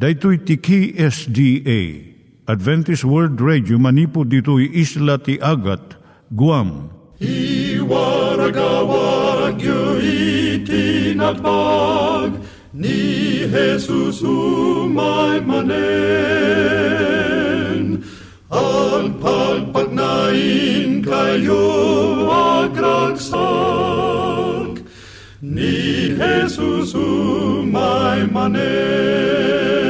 Daitui tiki SDA Adventist World Radio manipud ditui isla ti Agat Guam. I waragawag yu ni Jesus umay manen. Ang pagpagnain kayo agkansak ni Jesus umay manen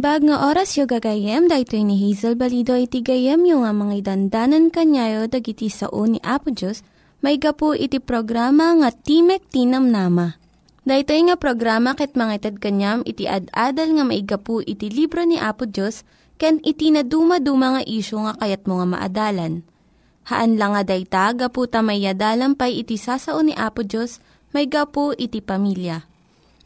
Naimbag nga oras yung gagayem, dahil ni Hazel Balido iti gayem yung nga mga dandanan kanyayo dagiti sao ni Apo Diyos, may gapu iti programa nga Timek Tinam Nama. Dahil nga programa ket mga itad kanyam iti ad-adal nga may gapu iti libro ni Apo Diyos, ken iti na dumaduma nga isyo nga kayat mo nga maadalan. Haan lang nga dayta, gapu tamay pay iti sasao ni Apo Diyos, may gapu iti pamilya.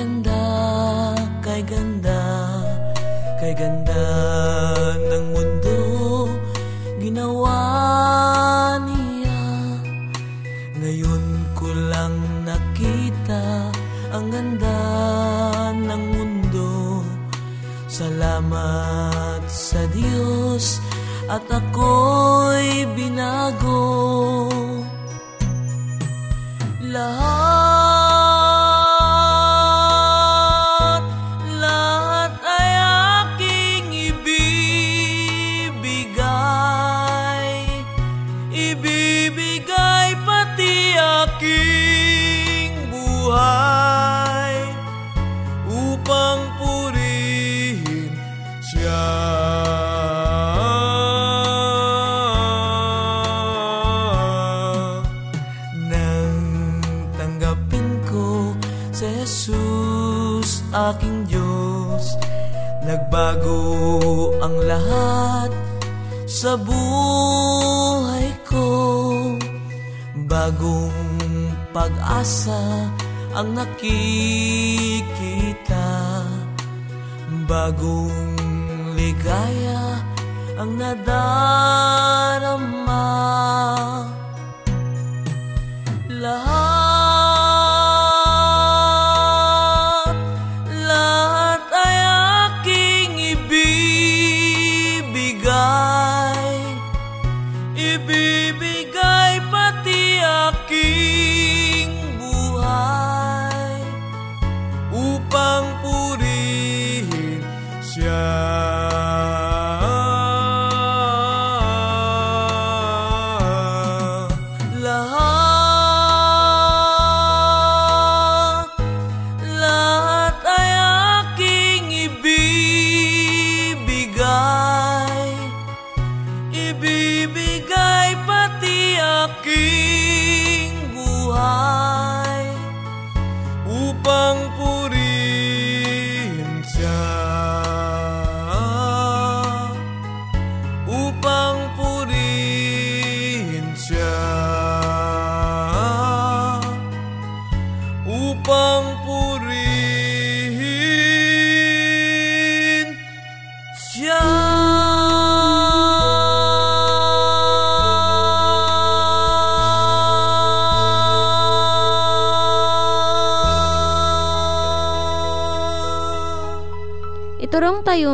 更大，该更大，该更大。Nagbago ang lahat sa buhay ko. Bagong pag-asa ang nakikita. Bagong ligaya ang nadarama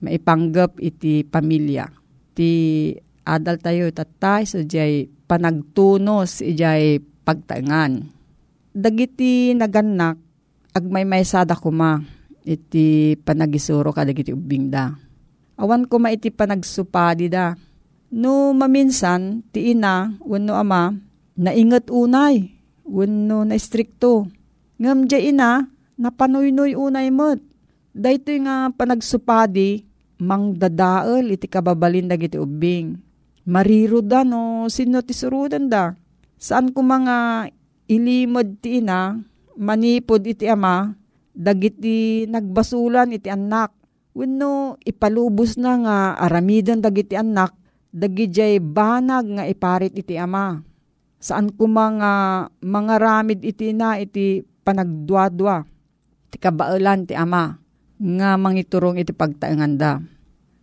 maipanggap iti pamilya. Ti adal tayo tatay so jay panagtunos ijay pagtaengan. Dagiti naganak agmay may sada kuma iti panagisuro ka dagiti ubing. Awan kuma iti panagsupadi da. No maminsan ti ina wenno ama naingat unay wenno na strikto. Ngam ina napanoy-noy unay met. Daytoy nga panagsupadi mang dadael iti kababalin dagiti ubing. Mariro da no sino ti surudan da. Saan ko mga ilimod ti ina, manipod iti ama, dagiti nagbasulan iti anak. Wenno ipalubos na nga aramidan dagiti anak, dagiti banag nga iparit iti ama. Saan ko mga mga ramid iti na iti panagdwadwa, ti kabailan ti ama nga mangiturong iti pagtaenganda.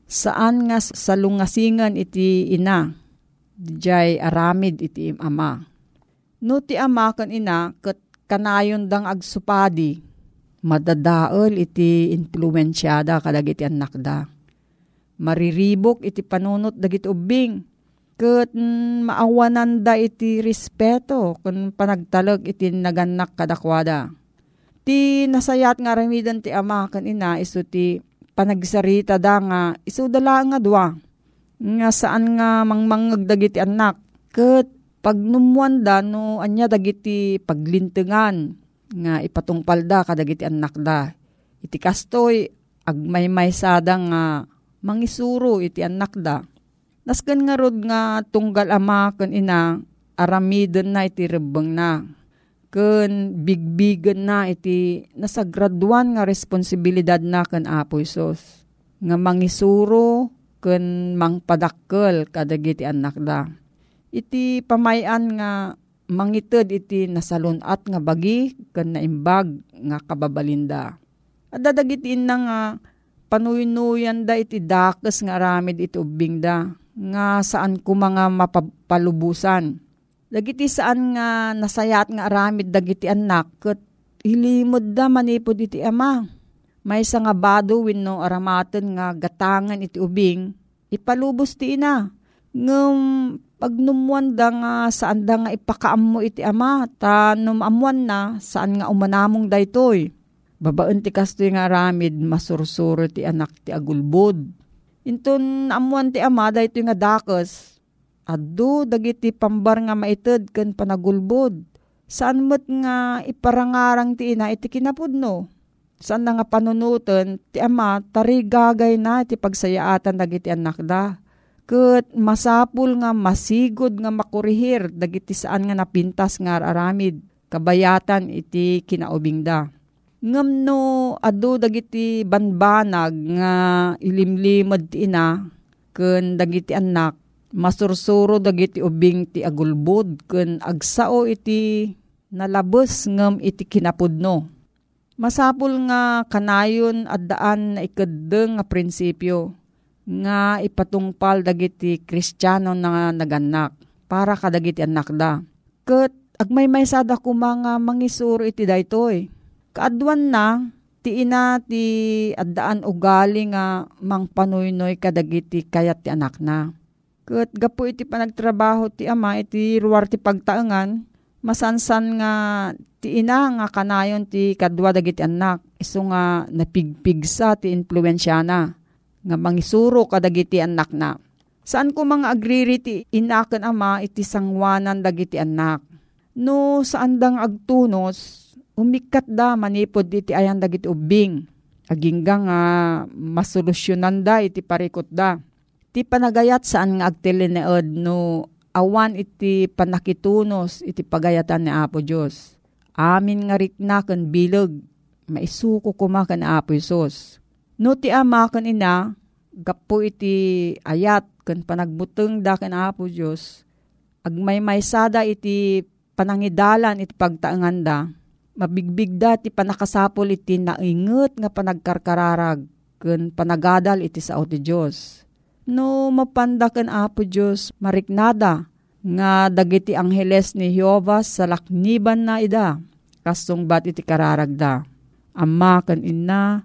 Saan nga salungasingan iti ina, dijay aramid iti ama. No ti ama kan ina, kat kanayon dang agsupadi, madadaol iti influensyada kadag iti anak da. Mariribok iti panunot dagiti ubing, kat maawanan da iti respeto kung panagtalag iti naganak kadakwada Ti nasayat nga ramidan ti ama kan ina iso ti panagsarita da nga iso dala nga dua. Nga saan nga mangmangag dagiti anak. Kat pagnumuan da no anya dagiti paglintengan nga ipatungpal da kadagiti anak da. Iti kastoy agmay-may sada nga mangisuro iti anak da. Nasken nga rod nga tunggal ama kan ina aramiden na iti rebeng na ken bigbigan na iti nasagraduan nga responsibilidad na ken Apo Isos. Nga mangisuro ken mangpadakkel kadagiti anak da. Iti pamayan nga mangited iti nasalunat nga bagi ken naimbag nga kababalinda. At dadagiti na nga panuйnuyan da iti dakes nga aramid iti ubing da nga saan ko mga mapapalubusan Dagiti saan nga nasayat nga aramid dagiti anak ket ilimod da manipod iti ama. May sa nga bado wenno aramaten nga gatangan iti ubing ipalubos ti ina. Ngem pagnumuan da nga saan da nga ipakaam mo iti ama ta numamuan na saan nga umanamong daytoy. Babaan ti kastoy nga aramid masursuro ti anak ti agulbod. Inton amuan ti ama daytoy nga dakes Adu dagiti pambar nga maited ken panagulbod. Saan met nga iparangarang ti ina iti kinapudno. Saan na nga panunutan ti ama tarigagay na ti pagsayaatan dagiti anak da. Ket masapul nga masigod nga makurihir dagiti saan nga napintas nga aramid kabayatan iti kinaubing da. Ngam no adu dagiti banbanag nga ilimlimad ti ina ken dagiti anak masursuro dagiti ubing ti agulbod ken agsao iti nalabos ngem iti kinapudno. Masapul nga kanayon at daan na ikadeng nga prinsipyo nga ipatungpal dagiti kristyano na naganak para kadagiti anak da. Ket agmay sada ko mga mangisuro iti daytoy. Kaadwan na ti ina ti addaan ugali nga mangpanuynoy kadagiti kayat ti anak na Kat gapo iti panagtrabaho ti ama iti ruwar ti pagtaengan, masansan nga ti ina nga kanayon ti kadwa dagiti anak, iso nga napigpigsa ti influensyana, nga mangisuro kadagiti anak na. Saan ko mga agriri ti inakan ama iti sangwanan dagiti anak. No saan dang agtunos, umikat da manipod iti ayan dagiti ubing. Agingga nga masolusyonan da iti parikot da Ti panagayat saan nga agtilineod no awan iti panakitunos iti pagayatan ni Apo Diyos. Amin nga rikna kan bilog, maisuko kuma kan Apo Isos. No ti ama kan ina, gapo iti ayat ken panagbuteng da ken Apo Dios agmay maysada iti panangidalan iti pagtaengan da mabigbig da ti panakasapol iti nainget nga panagkarkararag ken panagadal iti sao ti Dios no mapanda ken Apo Dios mariknada nga dagiti angheles ni Jehovah sa lakniban na ida kasong bat iti kararagda amma ken inna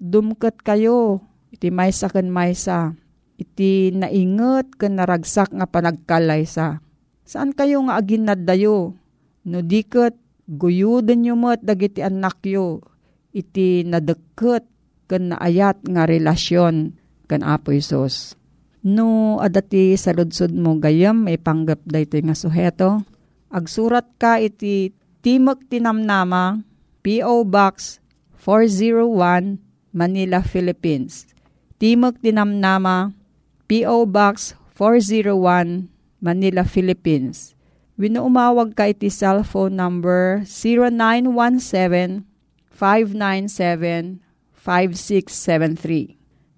dumket kayo iti maysa ken maysa iti nainget ken naragsak nga panagkalaysa. Saan kayo nga agin naddayo? No diket guyuden nyo met dagiti anak yo iti nadeket ken naayat nga relasyon ken Apo Isos. No adati sa ludsod mo gayam may panggap dayto nga suheto. Agsurat ka iti Timok Tinamnama, P.O. Box 401, Manila, Philippines Timog Tinamnama, P.O. Box 401, Manila, Philippines. Winuumawag ka iti cellphone number 0917-597-5673.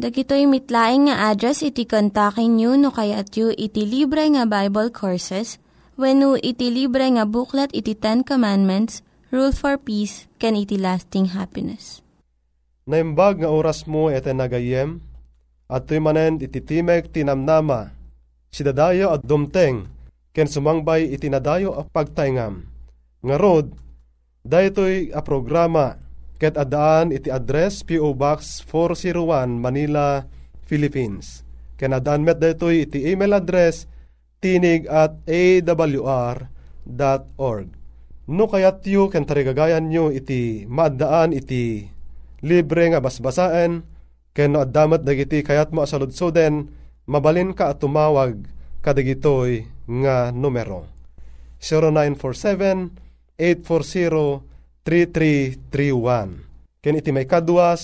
Dagitoy mitlaing nga address iti kontakin nyo no kayat yu iti libre nga Bible Courses when iti libre nga buklat iti Ten Commandments, Rule for Peace, can iti lasting happiness. Naimbag nga oras mo ete nagayem, at tuy manen iti timek tinamnama, si dadayo at dumteng, ken sumangbay iti nadayo a pagtaingam. Nga rod, daytoy a programa, ket adaan iti address P.O. Box 401 Manila, Philippines. Ken adaan met daytoy iti email address tinig at awr.org. No kayat yu ken tarigagayan nyo iti maadaan iti libre nga basbasaan, Ken no addamat dagiti kayat mo asaludsoden, mabalin ka at tumawag kadagitoy nga numero. 0947-840-3331. Ken iti may kadwa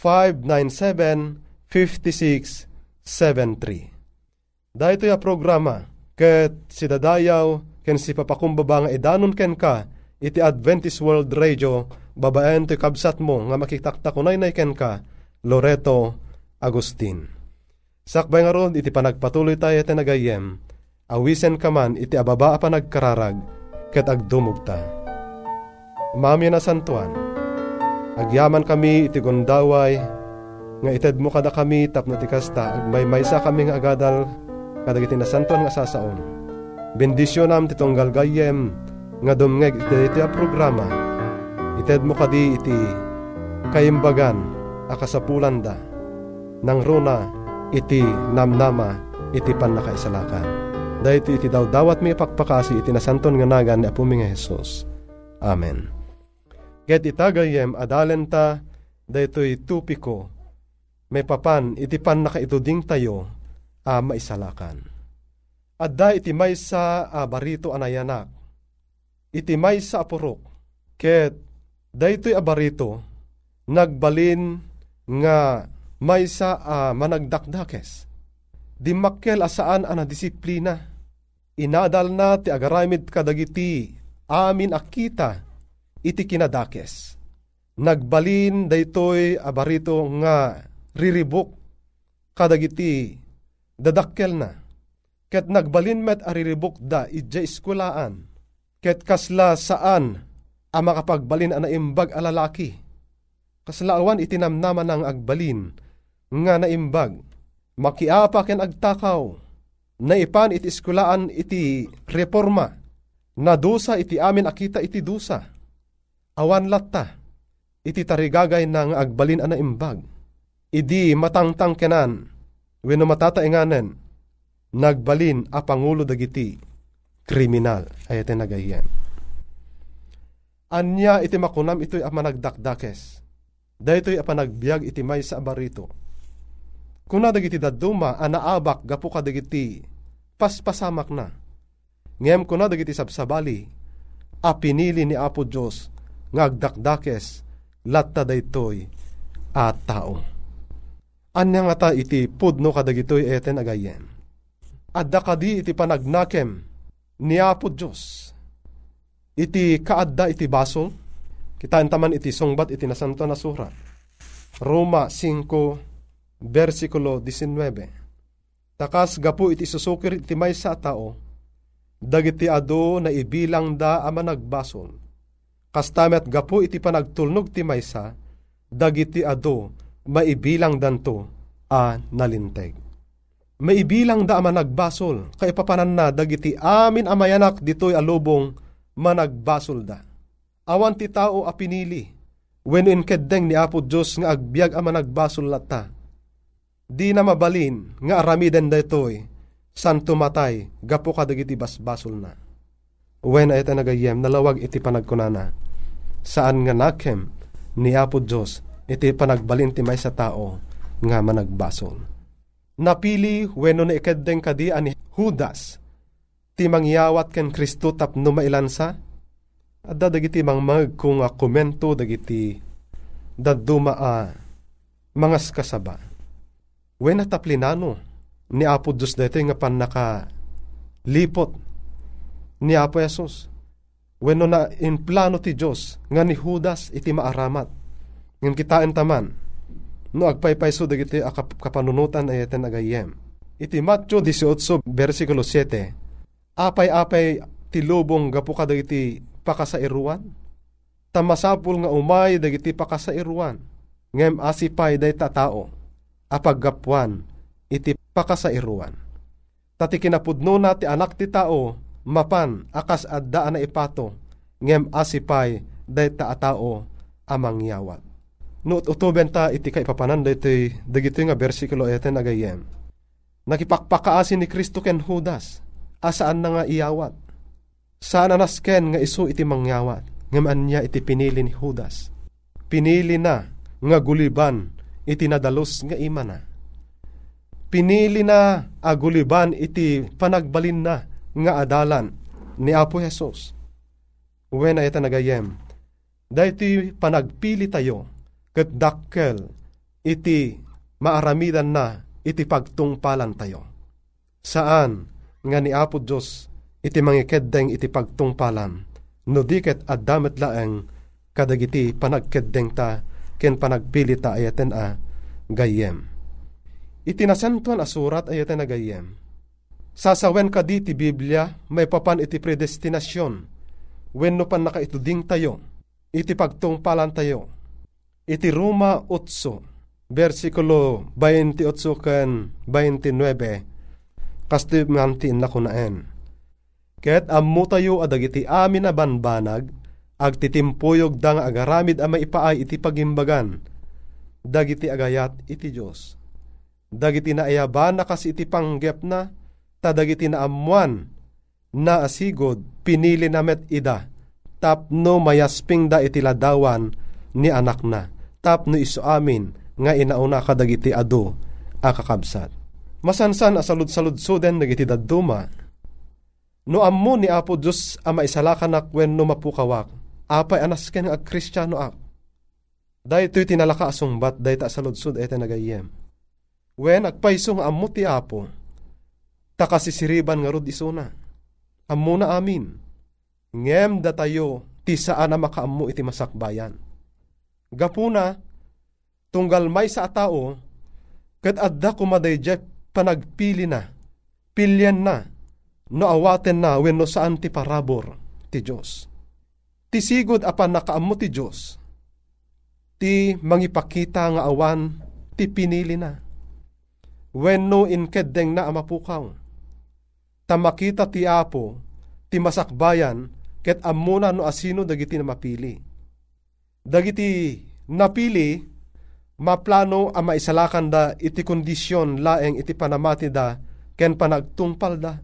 0917-597-5673. Dahito ya programa, ket si dadayaw, ken si papakumbaba nga idanon ken ka, iti Adventist World Radio, babaen ti kabsat mo nga makitaktakunay na iken ka, Loreto Agustin. Sakbay nga ron, iti panagpatuloy tayo iti nagayem, awisen ka man iti ababa pa nagkararag, ket agdumog ta. Mami na santuan, agyaman kami iti gondaway, nga ited mo kada kami tapno ti kasta, agmaymaysa kami nga agadal, kadag iti nasantuan nga sasaon. Bendisyon titong galgayem, nga dumngeg iti iti programa, ited mo kadi iti kaimbagan akasapulan da, nang runa iti namnama iti panakaisalakan. Dahito iti daw dawat may pakpakasi iti nasanton nga nagan ni Apumi nga Jesus. Amen. Get itagayem adalen ta daytoy tupiko may papan iti pan nakaituding tayo a maisalakan. Adda iti maysa a barito anayanak iti maysa apurok. Ket daytoy abarito nagbalin nga maysa a managdakdakes. Dimakkel asaan ana disiplina. Inadal na ti agaramid kadagiti amin akita iti kinadakes. Nagbalin daytoy abarito nga riribok kadagiti dadakkel na. Ket nagbalin met ariribok da ija iskulaan Ket kasla saan ang makapagbalin ang naimbag a lalaki. Kaslaawan itinamnaman ng agbalin nga naimbag. Makiapa ken agtakaw. Naipan iti iskulaan iti reforma. Na dusa iti amin akita iti dusa. Awan latta, iti tarigagay ng agbalin ana imbag. Idi matangtang kenan, wenno matatainganen, nagbalin a pangulo dagiti kriminal ay iti nagayen. Anya iti makunam ito'y a managdakdakes. Daytoy a panagbiag iti may sa abarito. Kuna dagiti daduma anaabak gapu ka dagiti paspasamak na. Ngem kuna dagiti sabsabali a pinili ni Apo Dios nga latta daytoy a tao. Anya nga ta iti pudno kadagitoy eten agayen. Adda kadi iti panagnakem ni Apo Diyos. Iti kaadda iti basol, kitaan taman iti sungbat iti nasanto na surat. Roma 5, versikulo 19. Takas gapu iti susukir iti may sa tao, dagiti ado na ibilang da ama nagbasol. Kastamet gapu iti panagtulnog ti maysa, dagiti ado maibilang danto a nalinteg maibilang da ama nagbasol, kay papanan na dagiti amin amayanak ditoy alubong managbasol da. Awan ti tao a pinili, when in keddeng ni Apo Diyos nga agbyag ama nagbasol lata. Di na mabalin nga aramiden daytoy, san tumatay, gapo ka dagiti basbasol na. When ay nagayem, nalawag iti panagkunana, saan nga nakem ni Apo Diyos, iti panagbalin may sa tao nga managbasol napili wenno na ikeddeng kadi ani Judas ti mangyawat ken Kristo tapno mailansa adda dagiti mangmag kung a komento dagiti daduma a mga kasaba wen taplinano ni Apo Diyos dito nga pan naka lipot ni Apo Yesus wenno na in plano ti Diyos nga ni Judas iti maaramat. Ngin kitaan taman no agpaypayso dagiti kapanunutan ay eten agayem. Iti Matthew 18 versikulo 7 Apay-apay ti lubong gapu ka dagiti pakasairuan? Tamasapul nga umay dagiti pakasairuan? Ngem asipay day tatao apaggapuan iti pakasairuan? Tati kinapudno na ti anak ti tao mapan akas adda na ipato ngem asipay day taatao amang yawat No, utuben ta iti ka ipapanan iti dagito nga bersikulo eten agayem. Nakipakpakaasin ni Kristo ken Judas, asaan na nga iyawat. Saan anasken nga isu iti mangyawat, ngaman niya iti pinili ni Judas. Pinili na nga guliban iti nadalos nga imana. Pinili na aguliban iti panagbalin na nga adalan ni Apo Jesus. Uwen ay nagayem, dahiti panagpili tayo, ket dakkel iti maaramidan na iti pagtungpalan tayo. Saan nga ni Apo Diyos iti mangikeddeng iti pagtungpalan no diket addamet laeng kadagiti panagkeddeng ta ken panagpili ta ayaten a gayem. Iti nasantuan asurat ayaten a gayem. Sasawen ka di ti Biblia may papan iti predestinasyon wenno pan nakaituding tayo iti pagtungpalan tayo iti Roma 8, versikulo 28 ken 29, kasto mantiin na kunaen. Ket ammo tayo adagiti amin na banbanag, agtitimpuyog dang agaramid a maipaay iti pagimbagan, dagiti agayat iti Diyos. Dagiti naayaban na kasi iti panggep na, tadagiti na amuan, na asigod, pinili na met ida, tapno mayasping da iti ladawan ni anak na tapno iso amin nga inauna kadagiti ado a kakabsat. Masansan asalud-saludsuden dagiti dadduma. No ammo ni Apo Diyos a maisalakanak wen no mapukawak, apay anas ken ag kristyano ak. Dahito tinalaka asungbat dahita saludsud ete nagayem. Wen agpaisong ammo ti Apo, takasisiriban nga rod isuna. Ammo na amin. Ngem datayo ti saan na makaammo iti masakbayan Gapuna, tunggal may sa tao, kat adda kumadayjek panagpili na, pilyan na, no awaten na wenno saan ti parabor ti Diyos. Ti sigod apan nakaammo ti Diyos, ti mangipakita nga awan ti pinili na. Wenno inkeddeng na amapukaw, tamakita ti Apo, ti masakbayan ket amuna no asino dagiti na mapili. Dagiti napili maplano a maisalakan da iti kondisyon laeng iti panamati da ken panagtungpal da.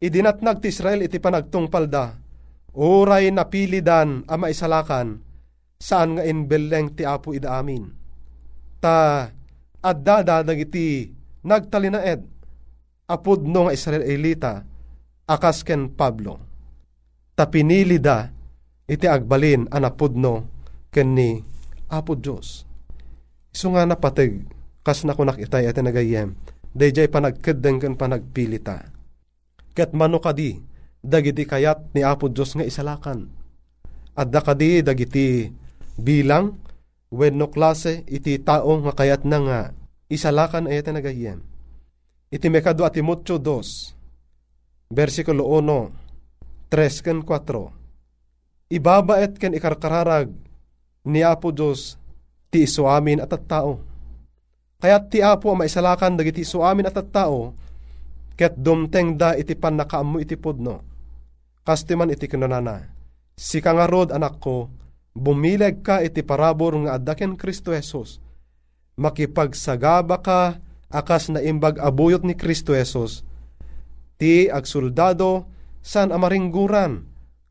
Idinatnag ti Israel iti panagtungpal da. Uray napili dan a maisalakan saan nga inbeleng ti apo ida amin. Ta adda da dagiti nagtalinaed apod no nga Israelita akas ken Pablo. Ta pinili da iti agbalin anapudno ken ni Apo Diyos. Iso nga napatag kas na kunak itay ati nagayem dayjay panagkedeng ken panagpilita. Ket mano kadi dagiti kayat ni Apo Diyos nga isalakan. Adda kadi dagiti bilang wenno klase iti tao nga kayat na nga isalakan ay nagayem. Iti mekado at Timotyo 2, versikulo 1, 3 ken 4. Ibabaet ken ikarkararag ni Apo Diyos ti iso amin at at tao. Kaya't ti Apo maisalakan dagiti iso amin at at tao, ket dumteng da iti pan nakaamu iti pudno. Kastiman iti kinunana, si kangarod anak ko, bumileg ka iti parabor nga adaken Kristo Jesus. Makipagsagaba ka akas na imbag abuyot ni Kristo Jesus. Ti agsuldado san amaringguran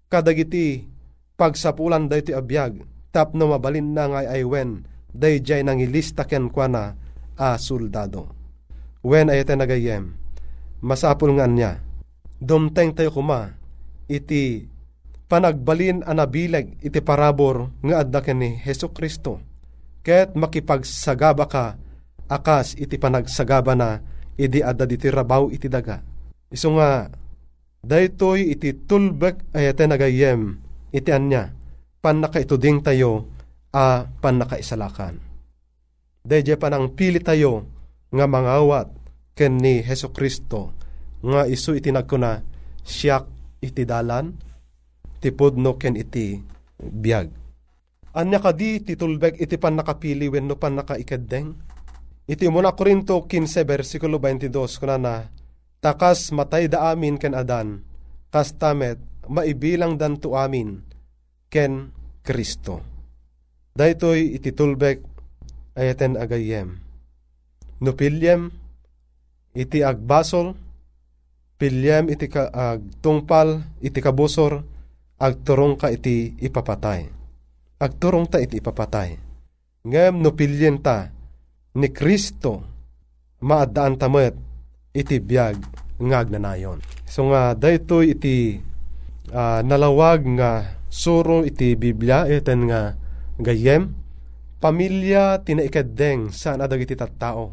kadagiti pagsapulan da iti abiyag tapno mabalin na nga aywen dayjay nangilista ken kwa na a suldado. Wen ay ite nagayem, masapul nga niya, dumteng tayo kuma, iti panagbalin anabileg iti parabor nga adda ken ni Heso Kristo. Ket makipagsagaba ka akas iti panagsagaba na idi adda diti rabaw iti daga. Iso nga daytoy iti tulbek ayate nagayem iti anya pan nakaituding tayo a pan nakaisalakan. Dayjay panang pili tayo nga mangawat ken ni Heso Kristo nga isu iti nagkuna siyak iti dalan tipod ken iti biyag. Anya kadi titulbek iti pan nakapili wenno pan nakaikeddeng. Iti muna Korinto 15 versikulo 22 kuna na takas matay da amin ken adan kas tamet maibilang dan tu amin ken Kristo. Daytoy iti tulbek ayaten agayem. No pilyem iti agbasol pilyem iti ka, agtungpal iti kabusor agturong ka iti ipapatay. Agturong ta iti ipapatay. Ngem no pilyen ta ni Kristo maadaan tamet iti biyag nga agnanayon. So nga daytoy iti uh, nalawag nga suro iti Biblia iten nga gayem pamilya tinaikadeng saan adag iti tattao.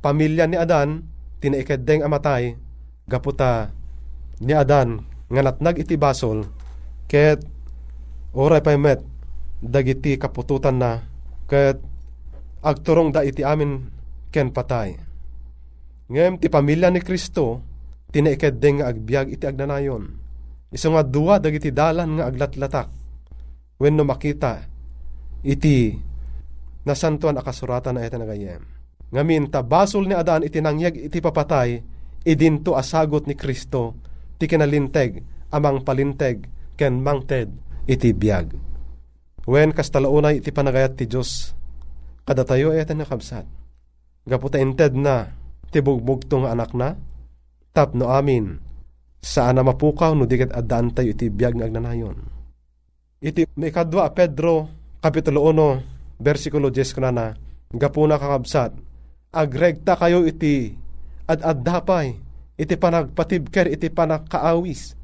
Pamilya ni Adan tinaikadeng amatay gaputa ni Adan nga natnag iti basol ket oray pa met dagiti kapututan na ket agturong da iti amin ken patay. Ngem ti pamilya ni Kristo tinaikadeng nga agbyag iti agnanayon. Iso nga duwa dagiti dalan nga aglatlatak. Wenno makita iti nasantuan akasuratan na iti nagayem. Ngamin tabasol ni Adan iti nangyag iti papatay idinto asagot ni Kristo ti kinalinteg amang palinteg ken mangted iti biyag. Wen kastalaunay iti panagayat ti Diyos kada tayo ay nakabsat. Gaputa inted na tibugbog tong anak na tapno amin saan na mapukaw no digat addaan tayo iti biyag nga agnanayon. Iti may kadwa Pedro Kapitulo 1 versikulo 10 kuna na gapuna kakabsat agregta kayo iti ad addapay iti panagpatibker iti panakaawis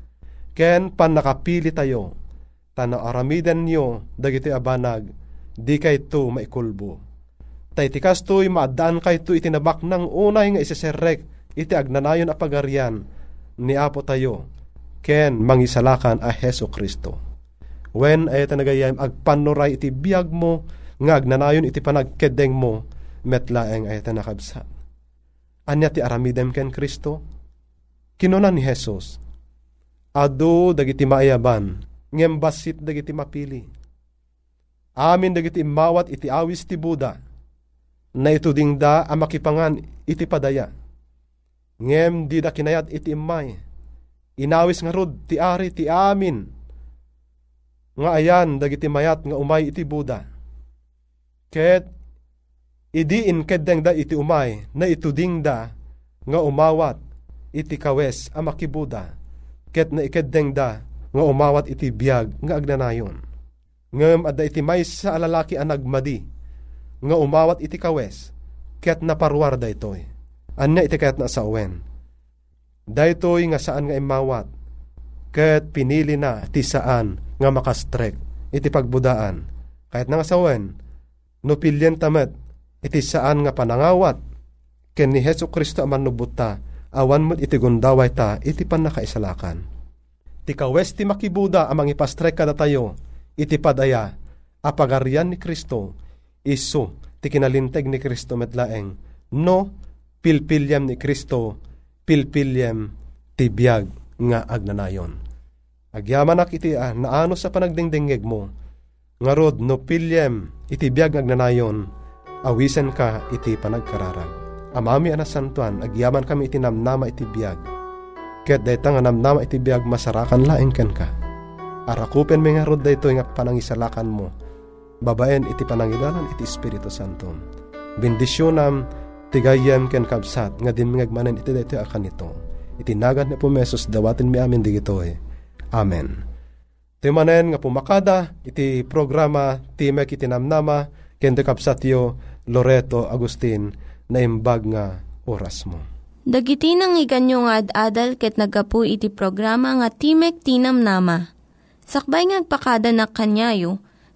ken pan nakapili tayo tano aramiden nyo dagiti abanag di kay to maikulbo Tay ti kastoy maadaan kay to itinabak ng unay nga isiserek iti agnanayon a pagarian ni Apo tayo ken mangisalakan a Heso Kristo. When ay nagayam agpanuray iti biyag mo nga agnanayon iti panagkedeng mo metlaeng ay nakabsa. Anya ti aramidem ken Kristo? Kinuna ni Jesus, Ado dagiti maayaban, ngem basit dagiti mapili. Amin dagiti imawat iti awis ti Buda, na ito ding da ang makipangan iti padaya. Ngem di da kinayat iti imay, Inawis nga rod ti ari ti amin. Nga ayan dagiti mayat nga umay iti Buda. Ket idiin keddeng da iti umay na ituding da nga umawat iti kawes a makibuda. Ket na ikeddeng da nga umawat iti biyag nga agnanayon. Ngem adda iti may sa alalaki a nagmadi nga umawat iti kawes ket naparwar da itoy. Anya iti kayat na sa uwen. Daytoy nga saan nga imawat ket pinili na ti saan nga makastrek iti pagbudaan. Kahit nga sawen, no pilyen tamet iti saan nga panangawat ken ni Heso Kristo aman nubuta awan mo iti gundaway ta iti panakaisalakan. Ti kawes ti makibuda amang ipastrek kada tayo iti padaya apagarian ni Kristo iso ti kinalinteg ni Kristo metlaeng no pilpilyam ni Kristo pilpilyam ti biyag nga agnanayon. Agyaman ak iti ah, naano sa panagdingdingeg mo nga rod no pilyam iti biyag agnanayon awisen ka iti panagkararag. Amami ana santuan agyaman kami iti namnama iti biyag. Ket dayta nga namnama iti biyag masarakan laeng ken ka. Arakupen mi nga rod dayto nga panangisalakan mo. Babaen iti panangidalan iti Espiritu Santo. Bendisyonam tigayem ken kabsat nga dimingagmanen iti dayto akan ito. Iti nagan na pumesos dawatin mi amin digitoy. Amen. Timanen nga pumakada iti programa Timek iti namnama ken kapsatyo Loreto Agustin na imbag nga oras mo. Dagiti nang iganyo nga ad-adal ket nagapu iti programa nga Timek Tinam Nama. Sakbay ngagpakada na kanyayo,